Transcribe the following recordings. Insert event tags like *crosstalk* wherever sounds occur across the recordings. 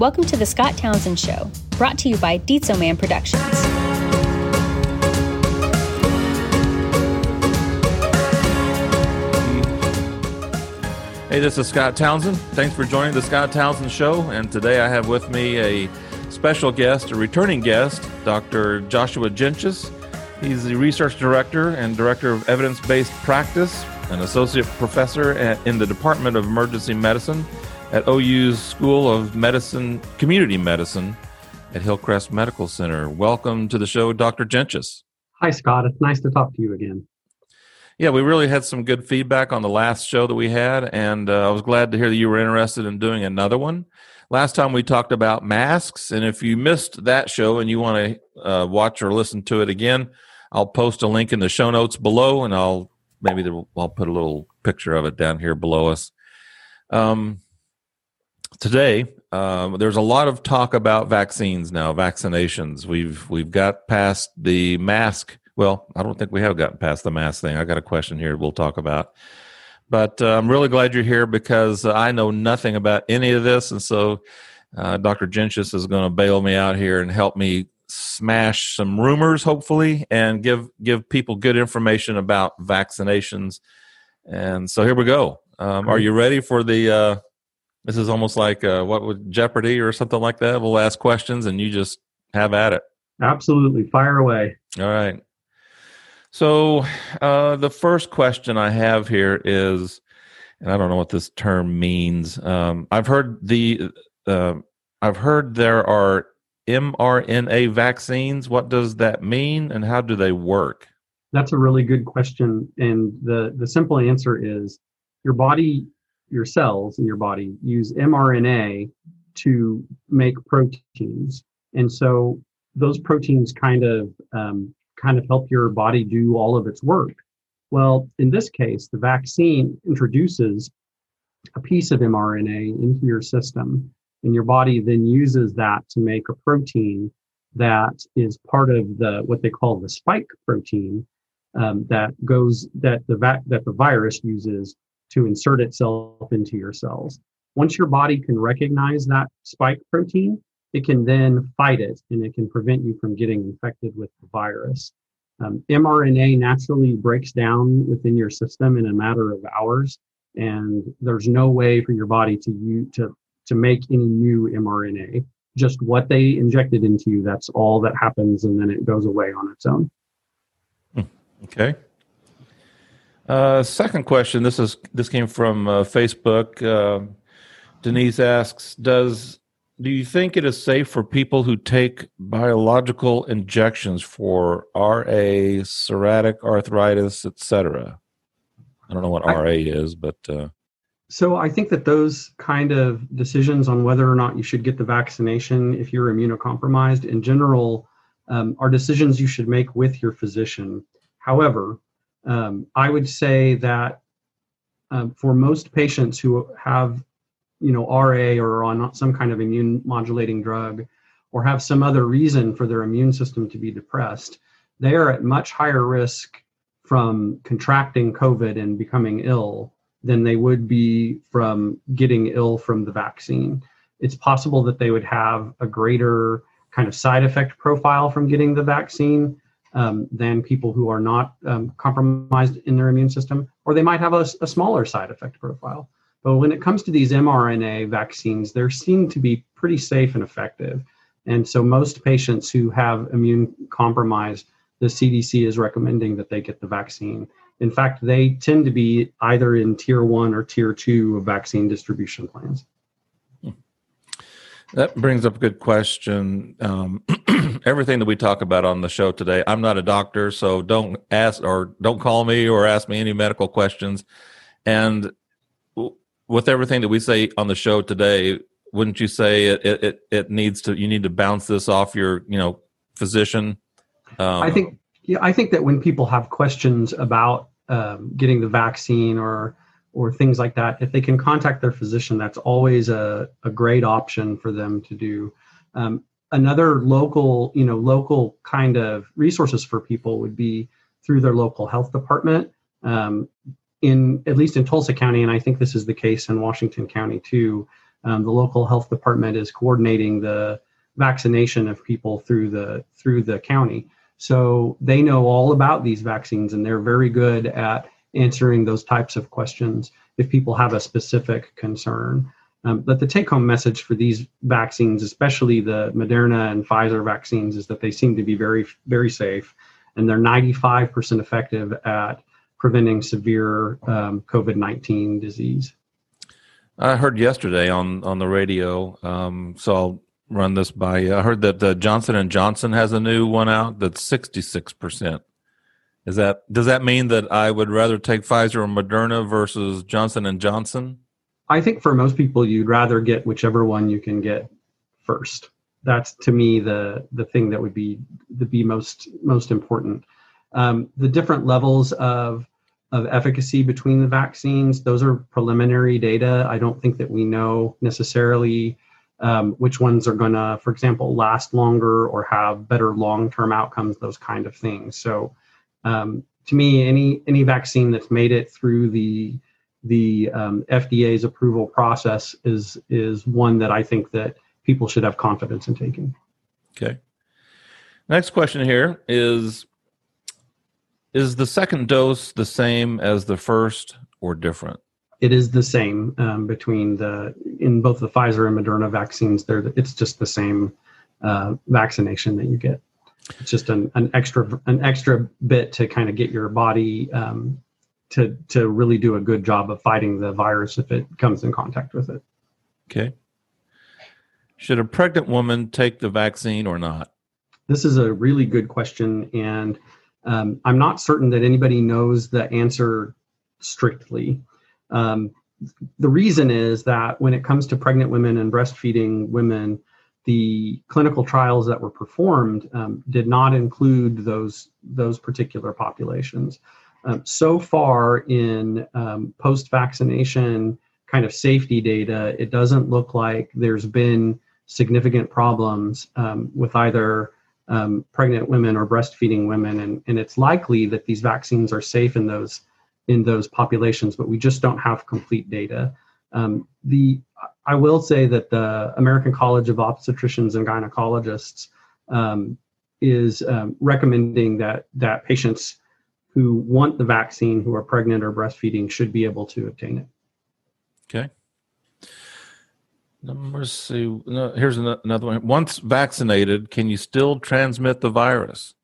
Welcome to the Scott Townsend Show, brought to you by Dietzo Man Productions. Hey, this is Scott Townsend. Thanks for joining the Scott Townsend Show. And today I have with me a special guest, a returning guest, Dr. Joshua Gentges. He's the research director and director of evidence based practice, an associate professor at, in the Department of Emergency Medicine at OU's School of Medicine, Community Medicine at Hillcrest Medical Center. Welcome to the show, Dr. Gentges. Hi, Scott. It's nice to talk to you again. Yeah, we really had some good feedback on the last show that we had, and uh, I was glad to hear that you were interested in doing another one. Last time we talked about masks, and if you missed that show and you want to uh, watch or listen to it again, I'll post a link in the show notes below, and I'll maybe I'll put a little picture of it down here below us. Um, today, um, there's a lot of talk about vaccines now, vaccinations. We've we've got past the mask well, I don't think we have gotten past the mask thing. I got a question here we'll talk about. But uh, I'm really glad you're here because I know nothing about any of this. And so uh, Dr. Gentges is going to bail me out here and help me smash some rumors, hopefully, and give, give people good information about vaccinations. And so here we go. Um, are you ready for the? Uh, this is almost like uh, what would Jeopardy or something like that. We'll ask questions and you just have at it. Absolutely, fire away. All right. So, uh, the first question I have here is, and I don't know what this term means. Um, I've heard the, uh, I've heard there are mRNA vaccines. What does that mean, and how do they work? That's a really good question, and the the simple answer is your body, your cells in your body use mRNA to make proteins, and so those proteins kind of um, kind of help your body do all of its work. Well, in this case, the vaccine introduces a piece of mRNA into your system, and your body then uses that to make a protein that is part of the what they call the spike protein um, that goes that the vac- that the virus uses to insert itself into your cells. Once your body can recognize that spike protein, it can then fight it and it can prevent you from getting infected with the virus. Um, mRNA naturally breaks down within your system in a matter of hours, and there's no way for your body to you to to make any new mRNA. Just what they injected into you, that's all that happens, and then it goes away on its own. Hmm. Okay. Uh, second question. This is this came from uh, Facebook. Uh, Denise asks, "Does do you think it is safe for people who take biological injections for RA, psoriatic arthritis, etc.? I don't know what I, RA is, but uh, so I think that those kind of decisions on whether or not you should get the vaccination if you're immunocompromised in general um, are decisions you should make with your physician. However, um, I would say that um, for most patients who have you know RA or on some kind of immune modulating drug or have some other reason for their immune system to be depressed, they are at much higher risk from contracting COVID and becoming ill than they would be from getting ill from the vaccine. It's possible that they would have a greater kind of side effect profile from getting the vaccine um, than people who are not um, compromised in their immune system, or they might have a, a smaller side effect profile. But when it comes to these mRNA vaccines, they seem to be pretty safe and effective. And so most patients who have immune compromise, the CDC is recommending that they get the vaccine. In fact, they tend to be either in tier one or tier two vaccine distribution plans. That brings up a good question. Um, *clears throat* everything that we talk about on the show today, I'm not a doctor, so don't ask or don't call me or ask me any medical questions. And with everything that we say on the show today, wouldn't you say it, it, it needs to, you need to bounce this off your, you know, physician? Um, I think, yeah, I think that when people have questions about um, getting the vaccine or, or things like that, if they can contact their physician, that's always a, a great option for them to do. Um, another local, you know, local kind of resources for people would be through their local health department. Um, in at least in Tulsa County, and I think this is the case in Washington County too, Um, the local health department is coordinating the vaccination of people through the through the county. So they know all about these vaccines and they're very good at answering those types of questions if people have a specific concern. Um, but the take home message for these vaccines, especially the Moderna and Pfizer vaccines, is that they seem to be very, very safe and they're 95% effective at preventing severe um, COVID 19 disease. I heard yesterday on, on the radio, um, so I'll run this by you. I heard that uh, Johnson and Johnson has a new one out that's 66%. Is that does that mean that I would rather take Pfizer or Moderna versus Johnson and Johnson? I think for most people, you'd rather get whichever one you can get first. That's to me the the thing that would be the be most most important. Um, the different levels of of efficacy between the vaccines, those are preliminary data. I don't think that we know necessarily um, which ones are going to, for example, last longer or have better long term outcomes. Those kind of things. So, um, to me, any any vaccine that's made it through the the um, FDA's approval process is is one that I think that people should have confidence in taking. Okay. Next question here is is the second dose the same as the first or different? It is the same um, between the in both the Pfizer and Moderna vaccines. There, it's just the same uh, vaccination that you get. It's just an, an extra an extra bit to kind of get your body um, to to really do a good job of fighting the virus if it comes in contact with it. Okay. Should a pregnant woman take the vaccine or not? This is a really good question, and um, I'm not certain that anybody knows the answer strictly. Um, the reason is that when it comes to pregnant women and breastfeeding women, the clinical trials that were performed um, did not include those those particular populations. Um, so far in um, post vaccination kind of safety data, it doesn't look like there's been significant problems um, with either um, pregnant women or breastfeeding women, and, and it's likely that these vaccines are safe in those in those populations, but we just don't have complete data. Um, the I will say that the American College of Obstetricians and Gynecologists um, is recommending that that patients who want the vaccine who are pregnant or breastfeeding should be able to obtain it. Okay. Number see. No, here's another one. Once vaccinated, can you still transmit the virus?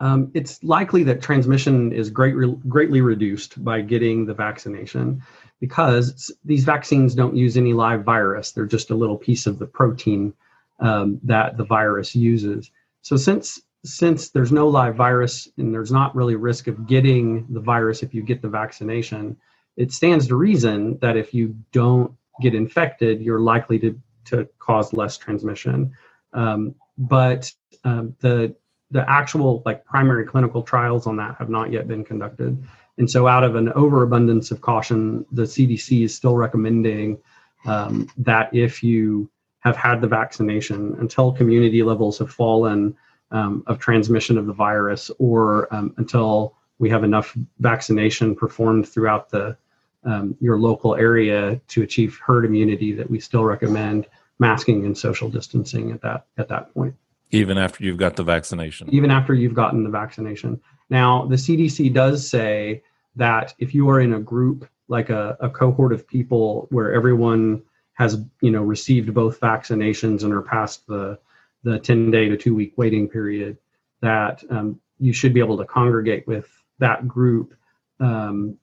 Um, it's likely that transmission is great, greatly reduced by getting the vaccination because these vaccines don't use any live virus. They're just a little piece of the protein um, that the virus uses. So since since there's no live virus and there's not really risk of getting the virus if you get the vaccination, it stands to reason that if you don't get infected, you're likely to, to cause less transmission. Um, but um, the the actual like primary clinical trials on that have not yet been conducted. And so, out of an overabundance of caution, the CDC is still recommending um, that if you have had the vaccination until community levels have fallen um, of transmission of the virus or um, until we have enough vaccination performed throughout the um, your local area to achieve herd immunity that we still recommend masking and social distancing at that at that point even after you've got the vaccination even after you've gotten the vaccination now the cdc does say that if you are in a group like a, a cohort of people where everyone has you know received both vaccinations and are past the the 10 day to two week waiting period that um, you should be able to congregate with that group um,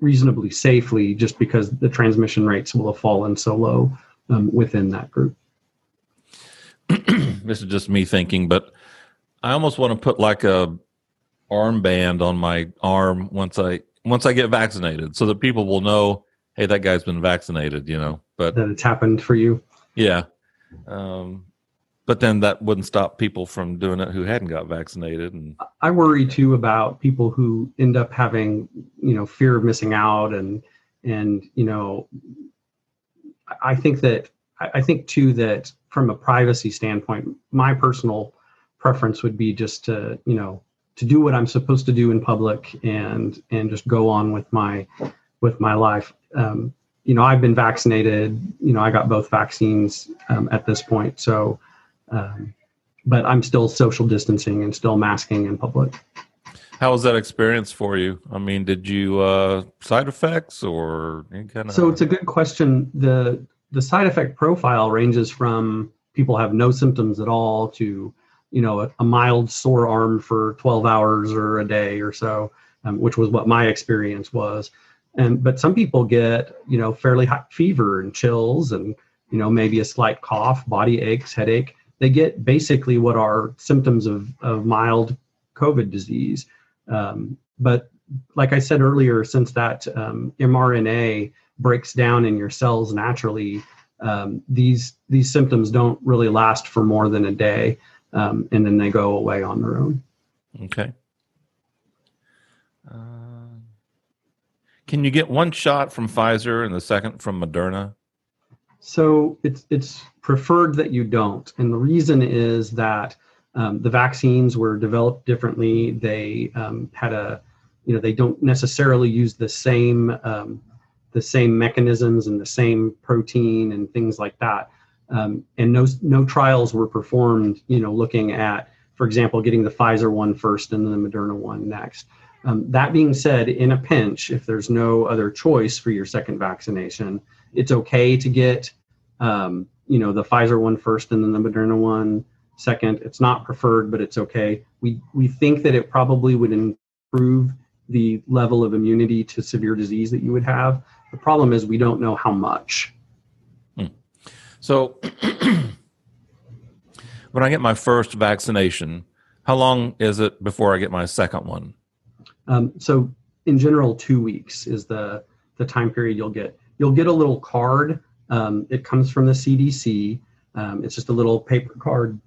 reasonably safely just because the transmission rates will have fallen so low um, within that group. *clears throat* this is just me thinking, but I almost want to put like a armband on my arm once I once I get vaccinated, so that people will know, hey, that guy's been vaccinated, you know. But that it's happened for you. Yeah. Um, but then that wouldn't stop people from doing it who hadn't got vaccinated and i worry too about people who end up having you know fear of missing out and and you know i think that i think too that from a privacy standpoint my personal preference would be just to you know to do what i'm supposed to do in public and and just go on with my with my life um, you know, I've been vaccinated. You know, I got both vaccines um, at this point. So, um, but I'm still social distancing and still masking in public. How was that experience for you? I mean, did you uh, side effects or any kind of? So it's a good question. the The side effect profile ranges from people have no symptoms at all to, you know, a, a mild sore arm for 12 hours or a day or so, um, which was what my experience was. And but some people get, you know, fairly hot fever and chills and you know maybe a slight cough, body aches, headache. They get basically what are symptoms of of mild COVID disease um, but like I said earlier, since that um, mRNA breaks down in your cells naturally, um, these these symptoms don't really last for more than a day, um, and then they go away on their own. Okay. Uh, can you get one shot from Pfizer and the second from Moderna? So it's it's preferred that you don't, and the reason is that um, the vaccines were developed differently. They um, had a, you know, they don't necessarily use the same um, the same mechanisms and the same protein and things like that. Um, and no no trials were performed, you know, looking at, for example, getting the Pfizer one first and then the Moderna one next. Um, that being said, in a pinch, if there's no other choice for your second vaccination, it's okay to get, um, you know, the Pfizer one first and then the Moderna one second. It's not preferred, but it's okay. We we think that it probably would improve the level of immunity to severe disease that you would have. The problem is we don't know how much. Hmm. So *clears throat* when I get my first vaccination, how long is it before I get my second one? Um, so in general, two weeks is the the time period you'll get. You'll get a little card. Um, it comes from the CDC. Um, it's just a little paper card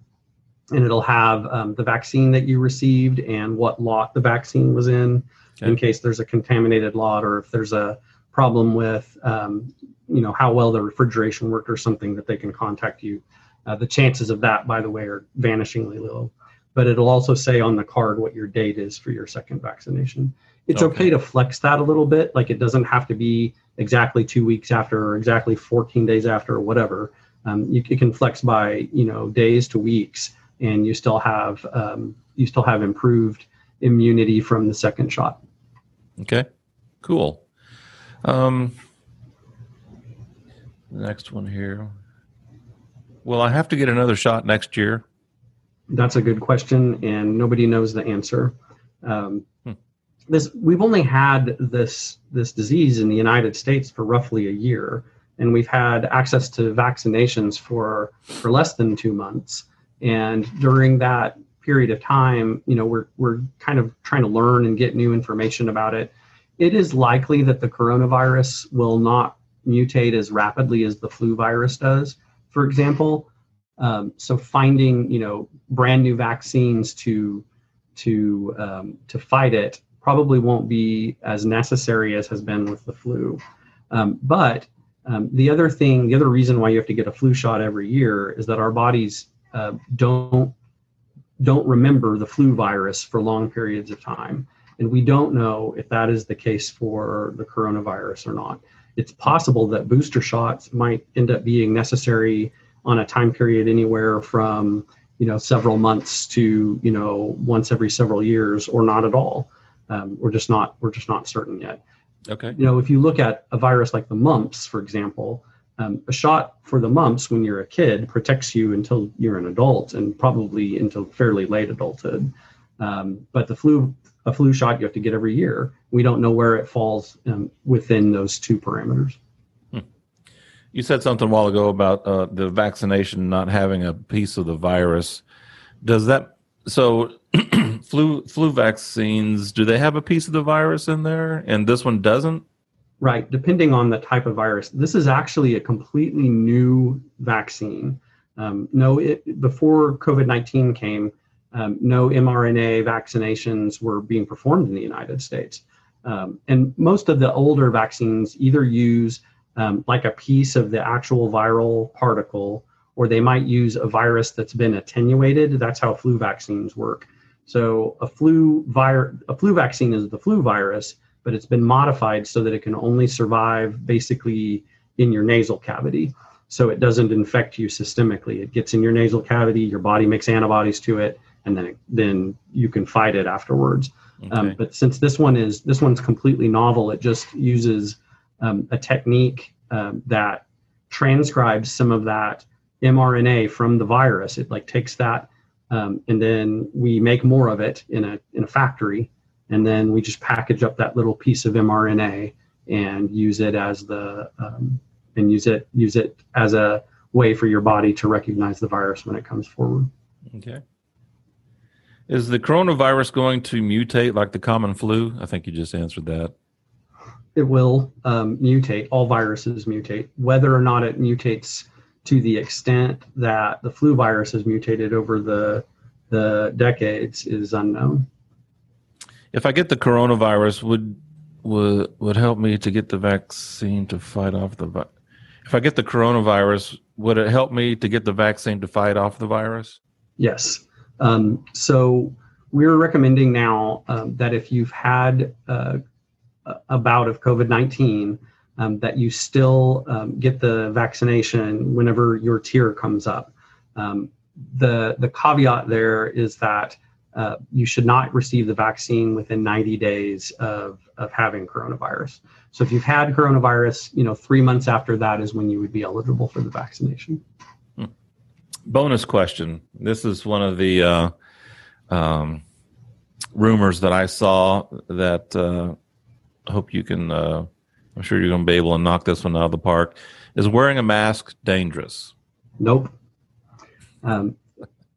and it'll have um, the vaccine that you received and what lot the vaccine was in, okay. in case there's a contaminated lot or if there's a problem with, um, you know, how well the refrigeration worked or something that they can contact you. Uh, the chances of that, by the way, are vanishingly low. But it'll also say on the card what your date is for your second vaccination. It's okay. okay to flex that a little bit. Like it doesn't have to be exactly two weeks after or exactly 14 days after or whatever. Um, you, you, can flex by you know days to weeks and you still have um, you still have improved immunity from the second shot. Okay, cool. Um, next one here. Will I have to get another shot next year? That's a good question, and nobody knows the answer. Um, hmm. This we've only had this this disease in the United States for roughly a year, and we've had access to vaccinations for for less than two months. And during that period of time, you know, we're we're kind of trying to learn and get new information about it. It is likely that the coronavirus will not mutate as rapidly as the flu virus does, for example. Um, so finding, you know, brand new vaccines to to um, to fight it probably won't be as necessary as has been with the flu. Um, but um, the other thing, the other reason why you have to get a flu shot every year is that our bodies uh, don't don't remember the flu virus for long periods of time. And we don't know if that is the case for the coronavirus or not. It's possible that booster shots might end up being necessary on a time period anywhere from you know several months to you know once every several years or not at all. Um, we're just not we're just not certain yet. Okay. You know, if you look at a virus like the mumps, for example, um, a shot for the mumps when you're a kid protects you until you're an adult and probably until fairly late adulthood. Um, but the flu, a flu shot you have to get every year. We don't know where it falls um, within those two parameters. Hmm. You said something a while ago about uh, the vaccination not having a piece of the virus. Does that so? *clears throat* flu flu vaccines do they have a piece of the virus in there, and this one doesn't? Right, depending on the type of virus. This is actually a completely new vaccine. Um, no, it, before COVID 19 came, um, no mRNA vaccinations were being performed in the United States. Um, and most of the older vaccines either use um, like a piece of the actual viral particle, or they might use a virus that's been attenuated. That's how flu vaccines work. So a flu vir- a flu vaccine is the flu virus, but it's been modified so that it can only survive basically in your nasal cavity. So it doesn't infect you systemically. It gets in your nasal cavity, your body makes antibodies to it, and then then you can fight it afterwards. Um, okay. Um, but since this one is this one's completely novel, it just uses um, a technique um, that transcribes some of that mRNA from the virus. It like takes that, um, and then we make more of it in a in a factory, and then we just package up that little piece of mRNA and use it as the um, and use it use it as a way for your body to recognize the virus when it comes forward. Okay. Is the coronavirus going to mutate like the common flu? I think you just answered that. It will um, mutate. All viruses mutate. Whether or not it mutates to the extent that the flu virus has mutated over the the decades is unknown. If I get the coronavirus, would would would help me to get the vaccine to fight off the vi- if I get the coronavirus, would it help me to get the vaccine to fight off the virus? Yes. Um, so we're recommending now um, that if you've had uh, a bout of COVID 19, um, that you still um, get the vaccination whenever your tier comes up. Um, the, the caveat there is that uh, you should not receive the vaccine within 90 days of, of having coronavirus. So if you've had coronavirus, you know, three months after that is when you would be eligible for the vaccination bonus question. This is one of the uh, um, rumors that I saw that uh, I hope you can. Uh, I'm sure you're going to be able to knock this one out of the park. Is wearing a mask dangerous? Nope. Um,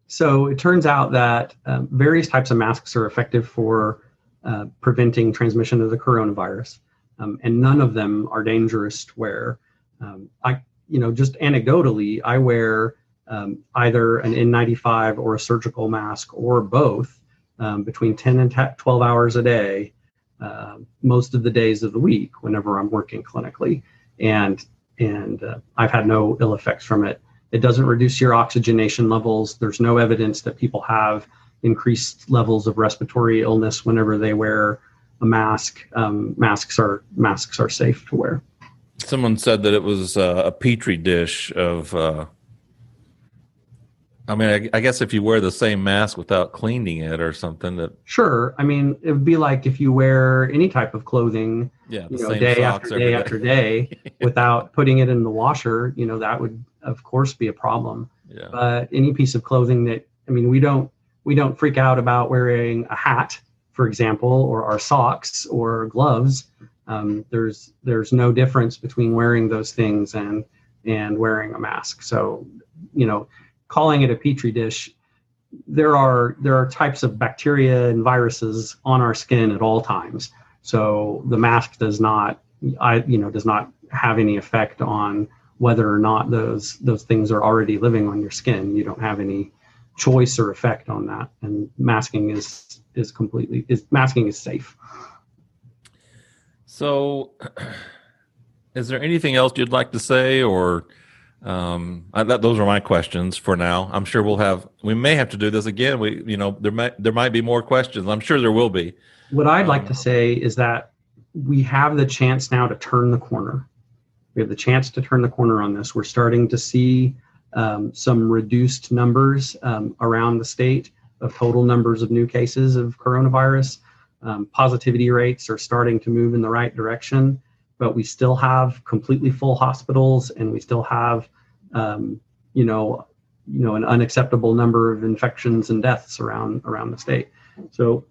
so it turns out that um, various types of masks are effective for uh, preventing transmission of the coronavirus, um, and none of them are dangerous to wear. Um, I, you know, just anecdotally, I wear um, either an N95 or a surgical mask or both um, between 10 and 12 hours a day, uh, most of the days of the week whenever I'm working clinically. And, and uh, I've had no ill effects from it. It doesn't reduce your oxygenation levels. There's no evidence that people have increased levels of respiratory illness whenever they wear a mask. Um, masks are masks are safe to wear. Someone said that it was uh, a petri dish of uh, I mean, I, I, guess if you wear the same mask without cleaning it or something, that sure. I mean, it would be like if you wear any type of clothing, yeah, you know, day after day, day after day, *laughs* without putting it in the washer. You know, that would of course be a problem. Yeah. But any piece of clothing that I mean, we don't we don't freak out about wearing a hat, for example, or our socks or gloves. Um, there's there's no difference between wearing those things and and wearing a mask. So, you know, calling it a petri dish there are there are types of bacteria and viruses on our skin at all times. So the mask does not i you know does not have any effect on whether or not those those things are already living on your skin. You don't have any choice or effect on that. And masking is is completely is masking is safe. So *clears throat* is there anything else you'd like to say or um, I, that, those are my questions for now. I'm sure we'll have, we may have to do this again. We, you know, there might, there might be more questions. I'm sure there will be. What I'd um, like to say is that we have the chance now to turn the corner. We have the chance to turn the corner on this. We're starting to see um, some reduced numbers um, around the state of total numbers of new cases of coronavirus. Um, positivity rates are starting to move in the right direction but we still have completely full hospitals and we still have um, you know you know an unacceptable number of infections and deaths around around the state. So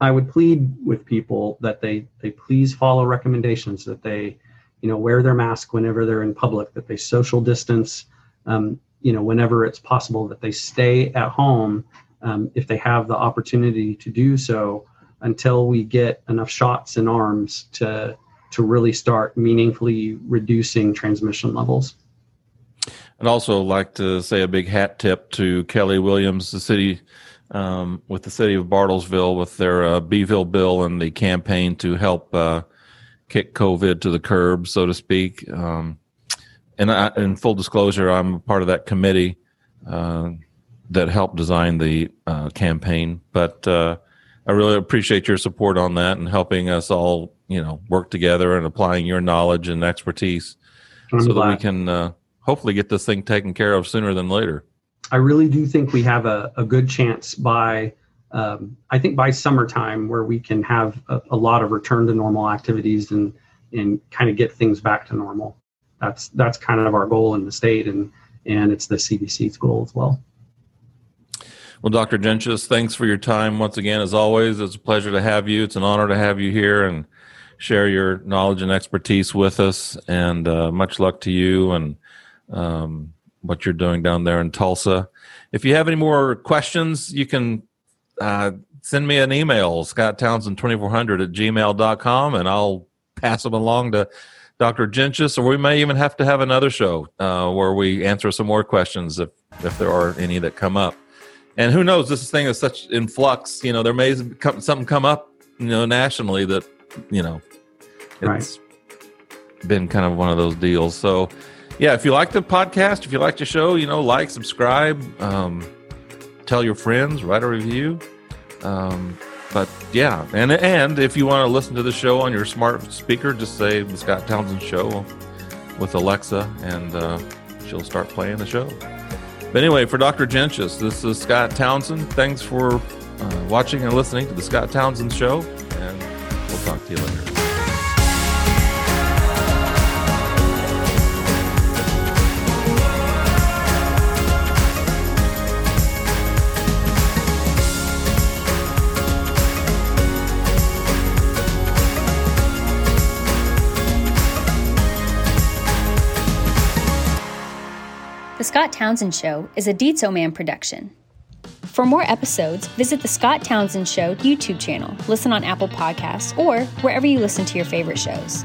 i would plead with people that they they please follow recommendations that they you know wear their mask whenever they're in public that they social distance um, you know whenever it's possible that they stay at home um, if they have the opportunity to do so until we get enough shots in arms to to really start meaningfully reducing transmission levels. I'd also like to say a big hat tip to Kelly Williams, the city um, with the city of Bartlesville with their uh, Beeville bill and the campaign to help uh, kick COVID to the curb, so to speak. Um, and in full disclosure, I'm part of that committee uh, that helped design the uh, campaign. But uh, I really appreciate your support on that and helping us all you know work together and applying your knowledge and expertise I'm so that we can uh, hopefully get this thing taken care of sooner than later. I really do think we have a, a good chance by, um, I think by summertime where we can have a, a lot of return to normal activities and and kind of get things back to normal. That's that's kind of our goal in the state and and it's the CDC's goal as well. Well, Dr. Gentges, thanks for your time once again. As always, it's a pleasure to have you. It's an honor to have you here and share your knowledge and expertise with us. And uh, much luck to you and um, what you're doing down there in Tulsa. If you have any more questions, you can uh, send me an email, Scott Townsend 2400 at gmail.com, and I'll pass them along to Dr. Gentges, or we may even have to have another show uh, where we answer some more questions if, if there are any that come up. And who knows, this thing is such in flux. You know, there may something come up, you know, nationally that, you know, it's been kind of one of those deals. So, yeah, if you like the podcast, if you like the show, you know, like, subscribe, um, tell your friends, write a review. Um, but yeah, and and if you want to listen to the show on your smart speaker, just say the Scott Townsend Show with Alexa, and uh, she'll start playing the show. But anyway, for Dr. Gentges, this is Scott Townsend. Thanks for uh, watching and listening to the Scott Townsend Show, and talk to you later. The Scott Townsend Show is a Dietzo Man production. For more episodes, visit the Scott Townsend Show YouTube channel, listen on Apple Podcasts, or wherever you listen to your favorite shows.